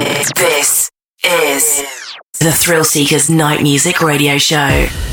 This is the Thrill Seekers Night Music Radio Show.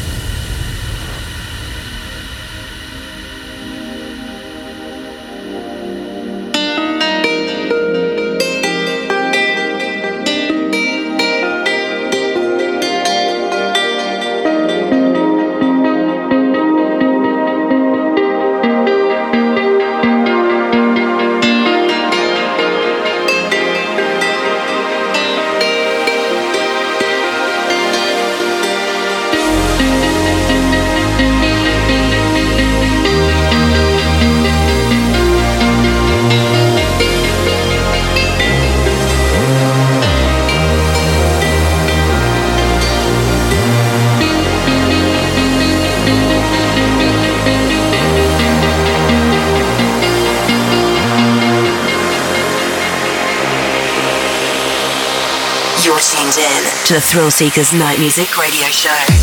The Thrill Seekers Night Music Radio Show.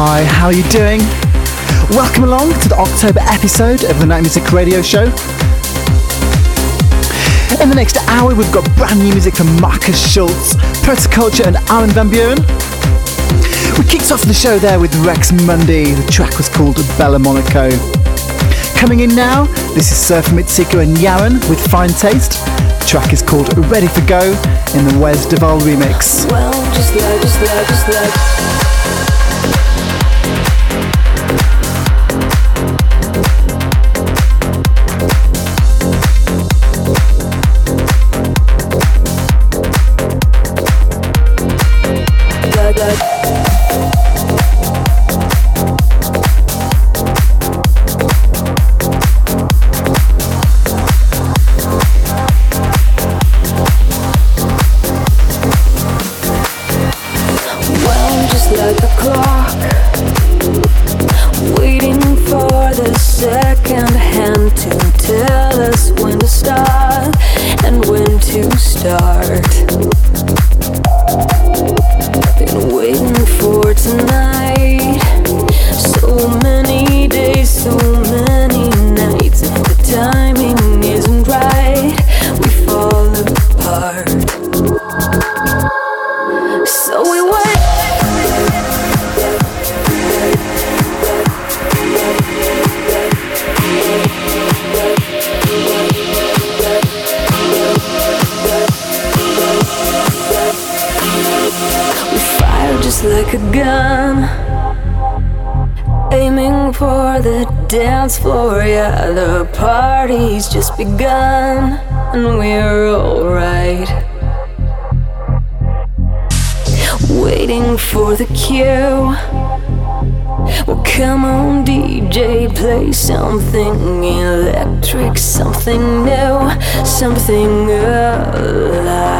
How are you doing? Welcome along to the October episode of the Night Music Radio Show. In the next hour, we've got brand new music from Markus Schulz, Protoculture, and Armin van Buuren. We kicked off the show there with Rex Mundi. The track was called Bella Monaco. Coming in now, this is Surf Mitsiko and Yaron with Fine Taste. The track is called Ready for Go in the Wes Duval remix. Well, just just just. begun, and we're alright. Waiting for the cue. Well, come on, DJ, play something electric, something new, something alive.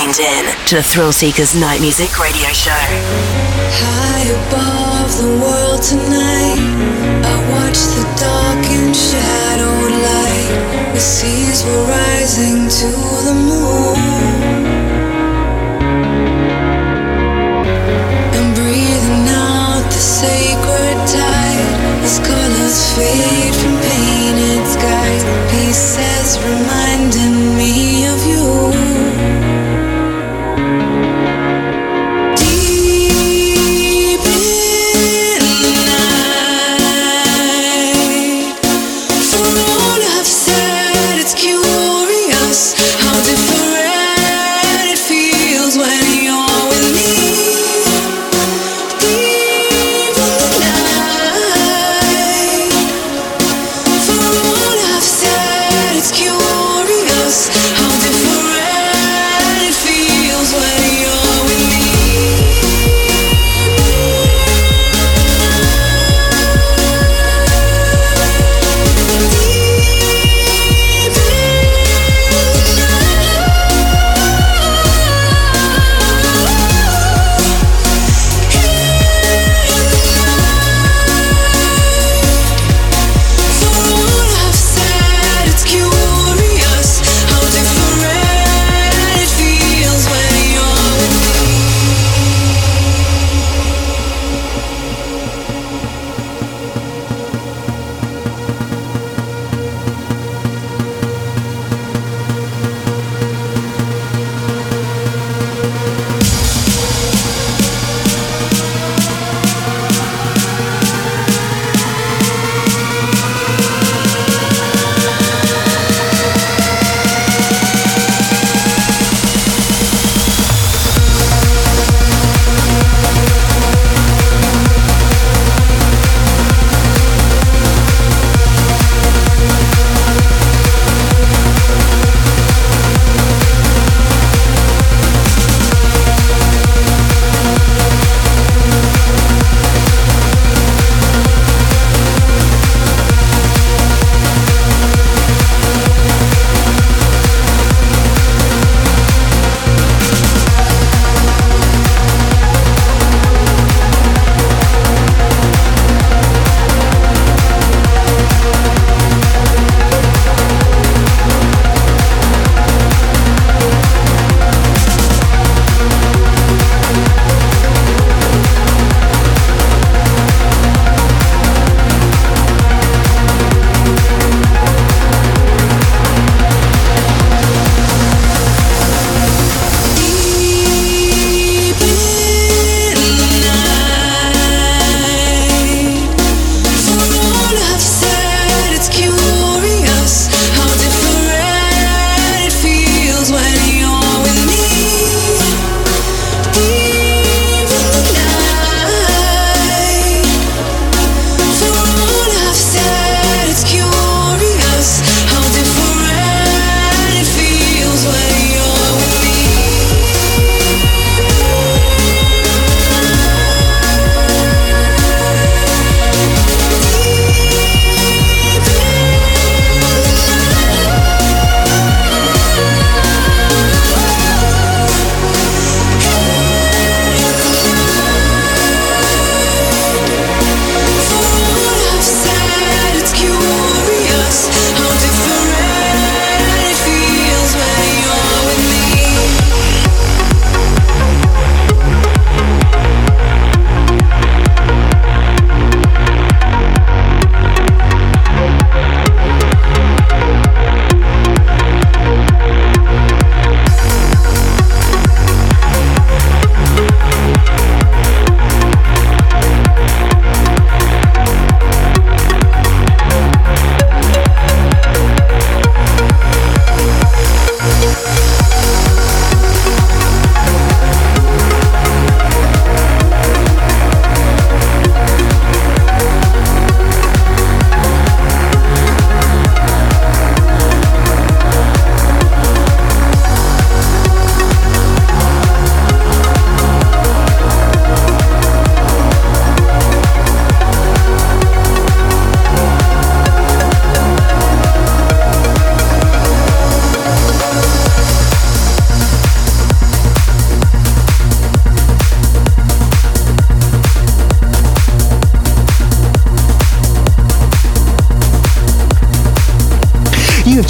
Tuned in to the Thrill Seekers Night Music Radio Show. High above the world tonight, I watch the dark and shadowed light. The seas were rising to the moon. And breathing out the sacred tide as colors fade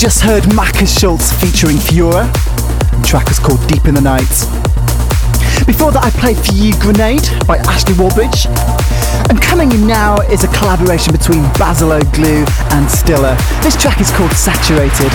just heard Markus Schulz featuring Fiora. The track is called Deep in the Night. Before that, I played for you Grenade by Ashley Wallbridge. And coming in now is a collaboration between Baz Glue and Stiller. This track is called Saturated.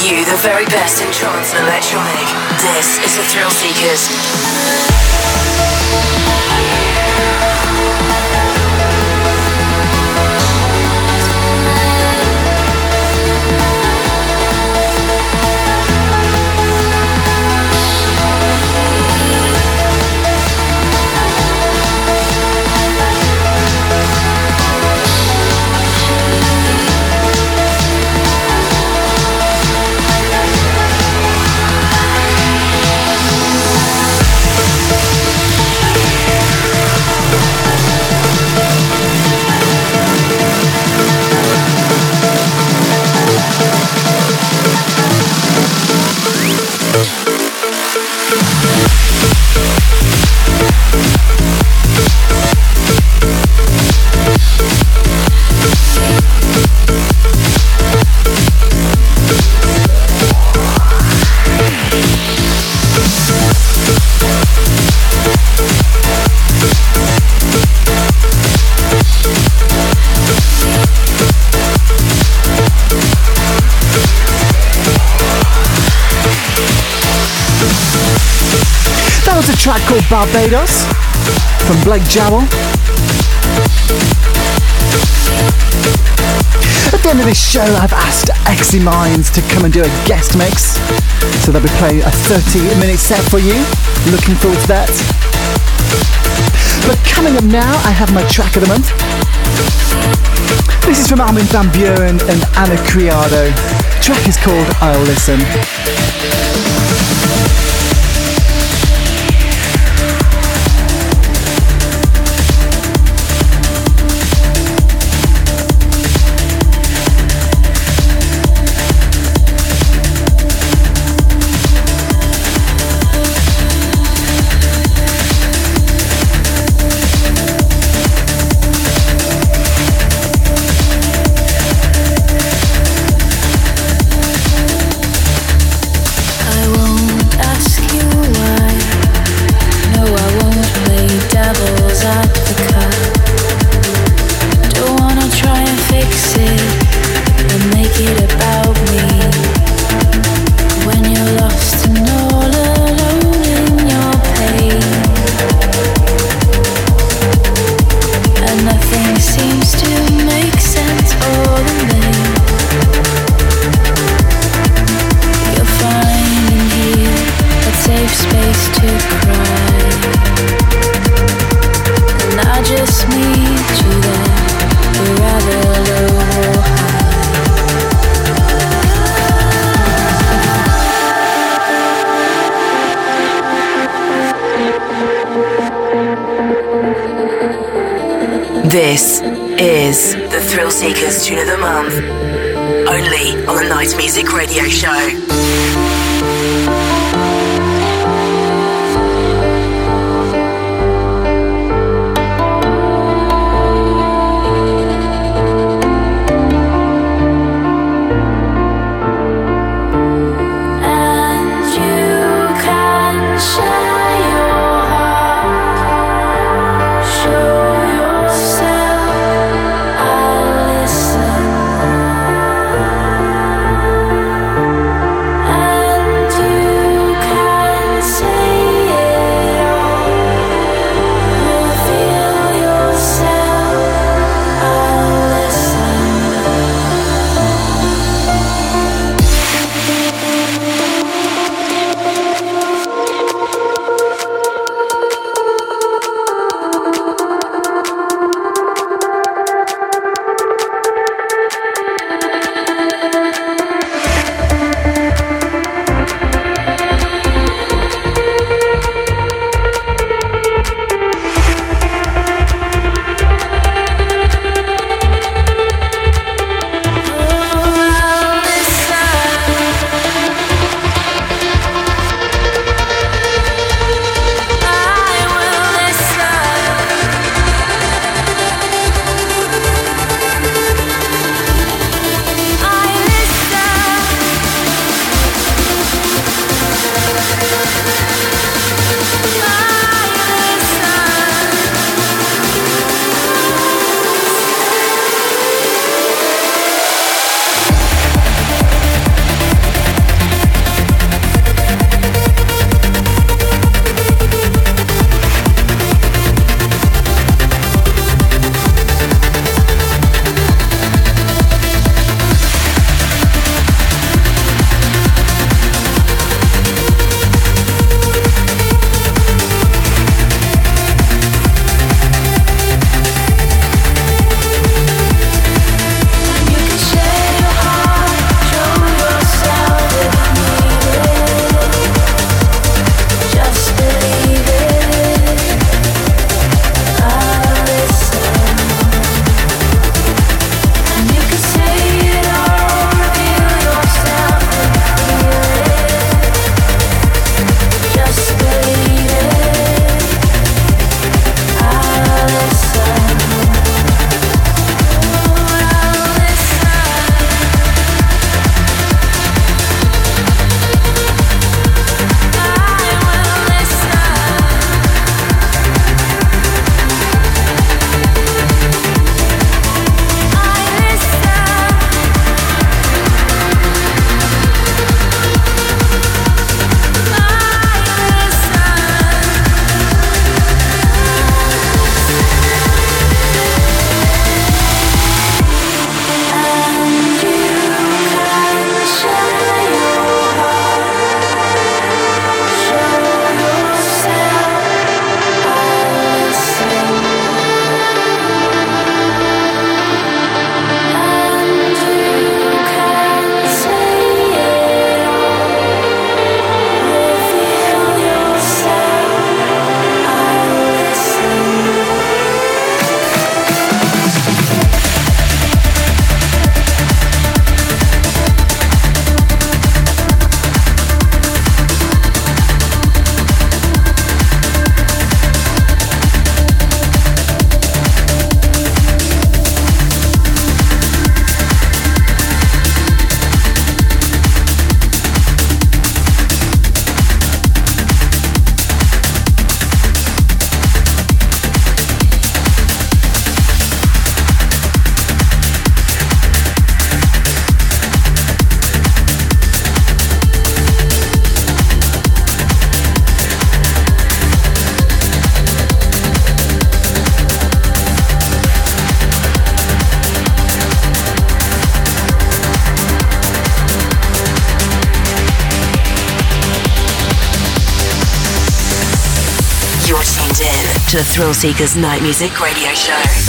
you the very best in trance and electronic. This is the Thrill Seekers. Called Barbados from Blake Jarrell. At the end of this show, I've asked Exy Minds to come and do a guest mix. So they'll be playing a 30 minute set for you. Looking forward to that. But coming up now, I have my track of the month. This is from Armin van Buuren and Ana Criado. Track is called I'll Listen. Seekers Tune of the Month, only on the Night Music Radio Show. To the Thrill Seekers Night Music Radio Show.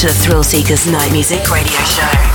To the Thrill Seekers Night Music Radio Show.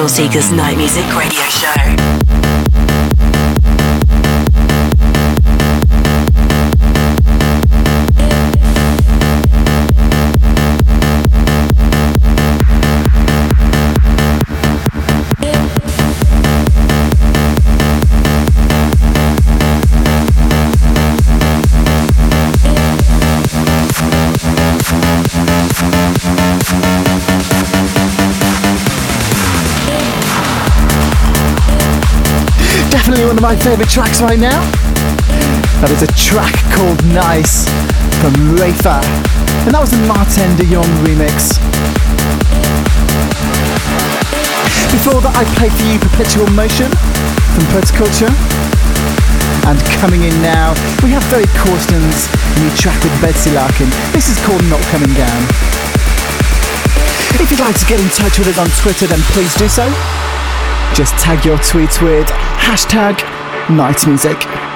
Thrill Seekers Night Music Radio of my favourite tracks right now. That is a track called Nice from Rafa, and that was the Martin de Jong remix. Before that, I played for you Perpetual Motion from Protoculture. And coming in now, we have Ferry Corsten's new track with Betsy Larkin. This is called Not Coming Down. If you'd like to get in touch with us on Twitter, then please do so. Just tag your tweets with hashtag night music.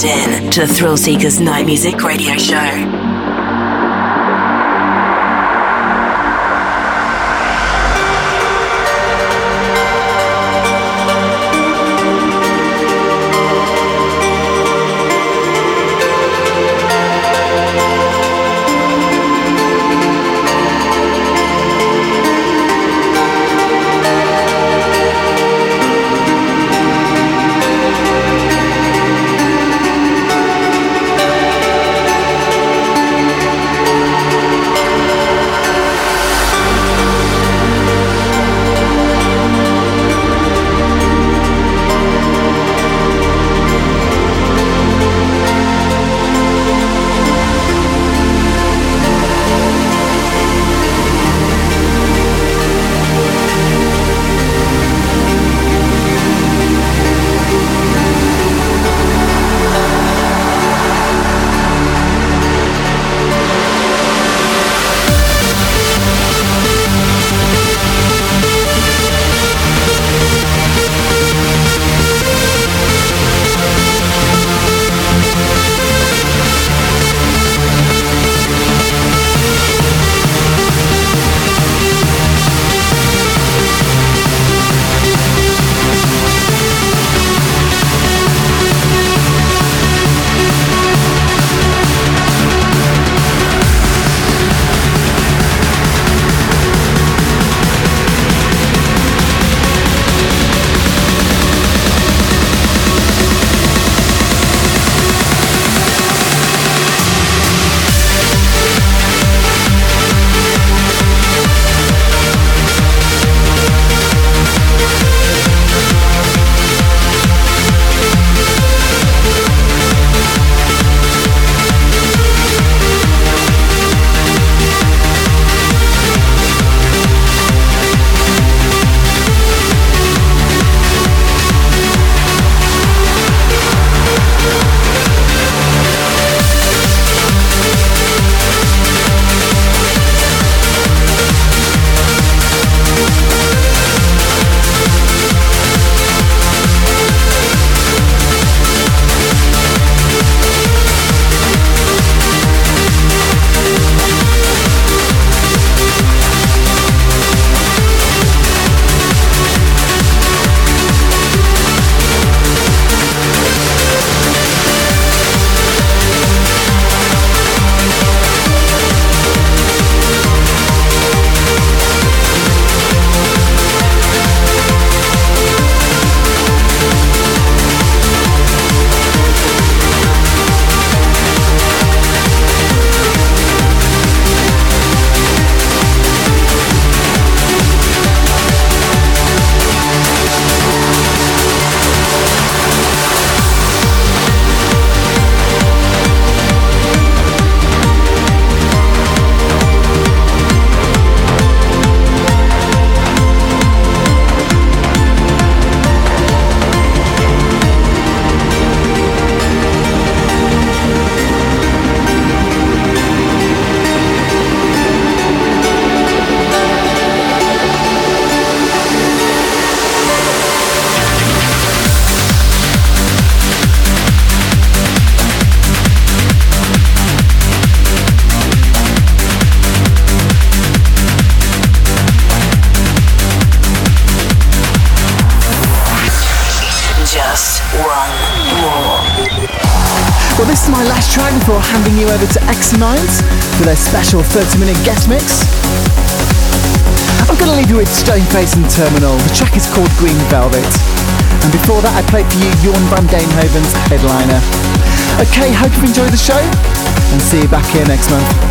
Tuned in to Thrill Seekers Night Music Radio Show. Special 30-minute guest mix. I'm going to leave you with Stoneface and Terminal. The track is called Green Velvet. And before that, I played for you Jorn van Deynhoven's Headliner. Okay, hope you've enjoyed the show, and see you back here next month.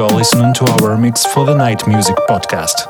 Hi, this is Examines, and you are listening to our Mix for the Night Music podcast.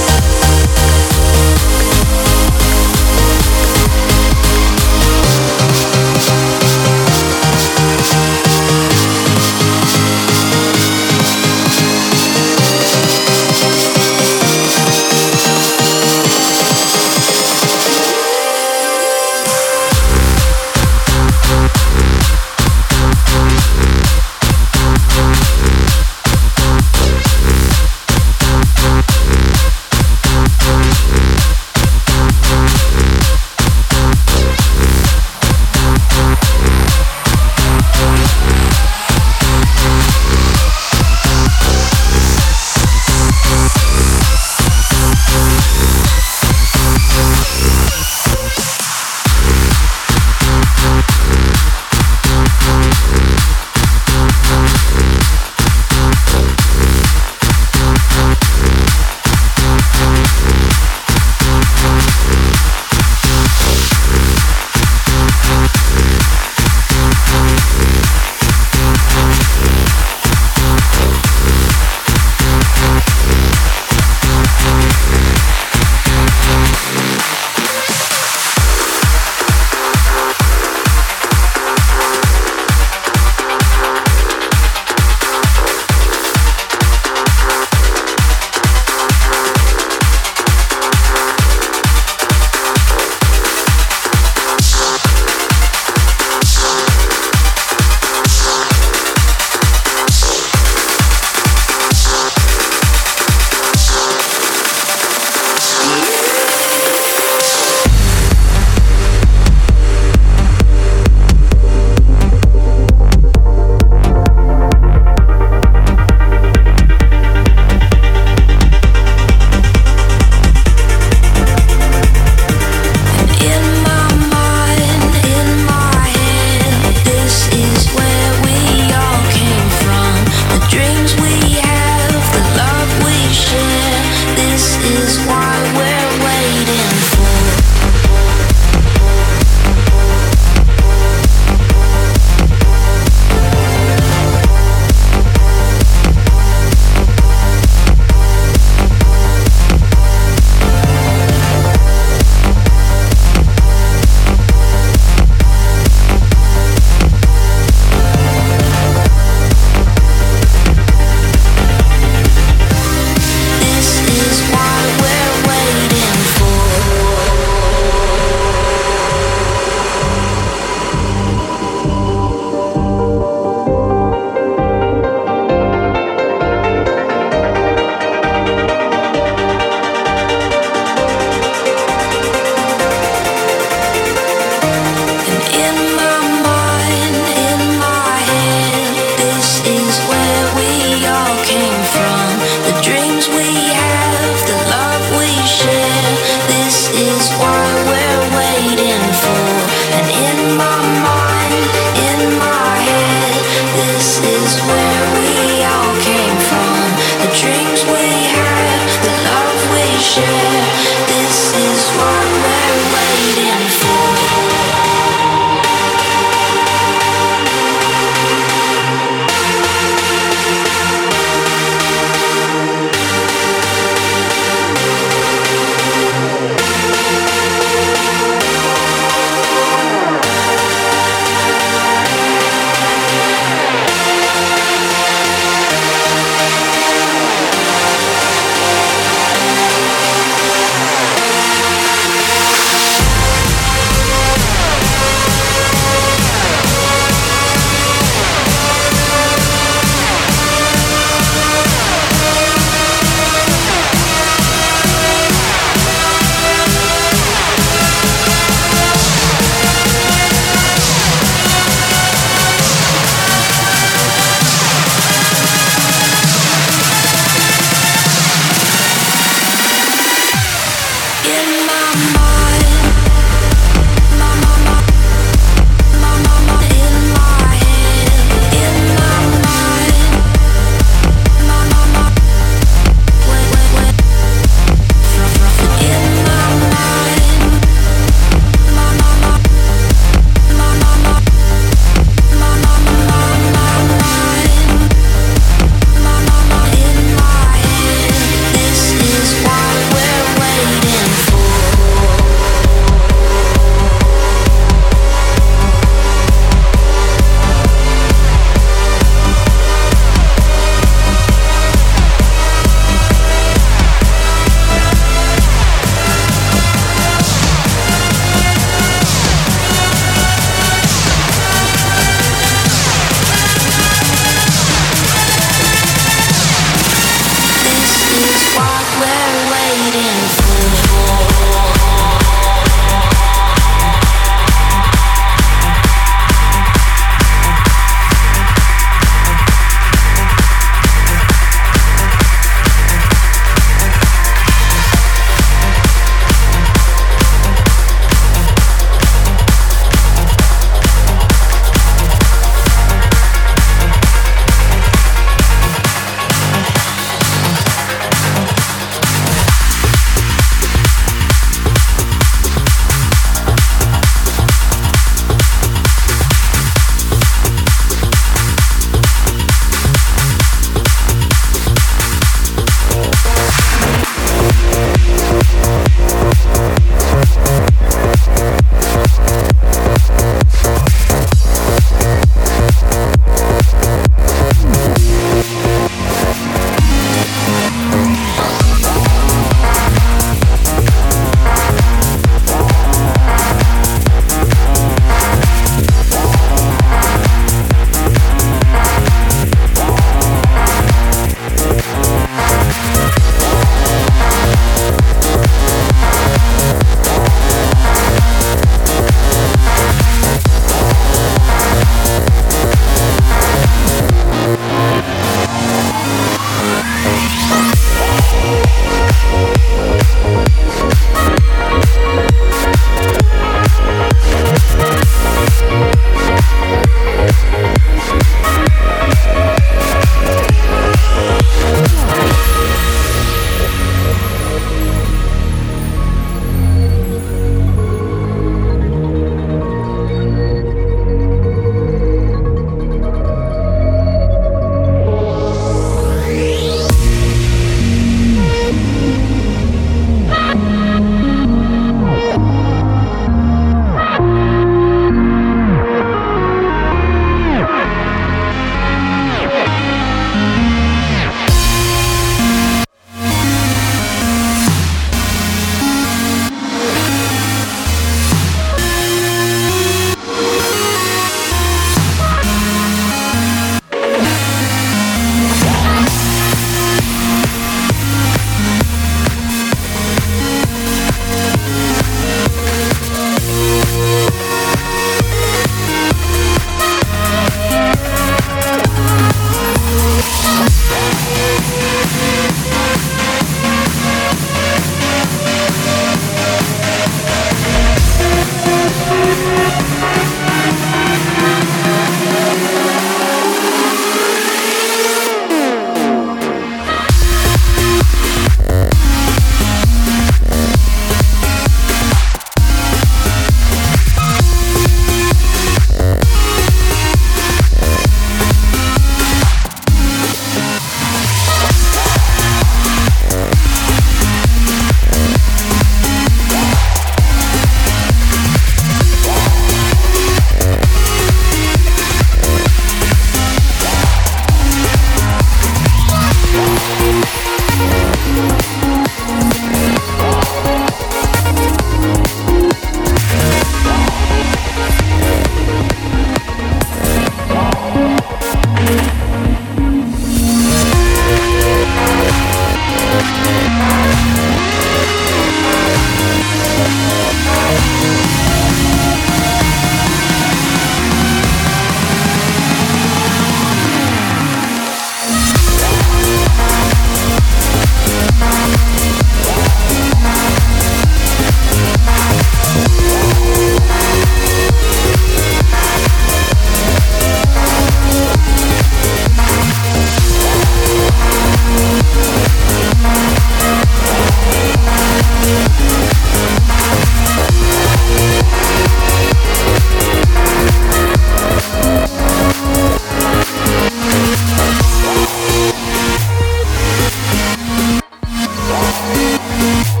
Thank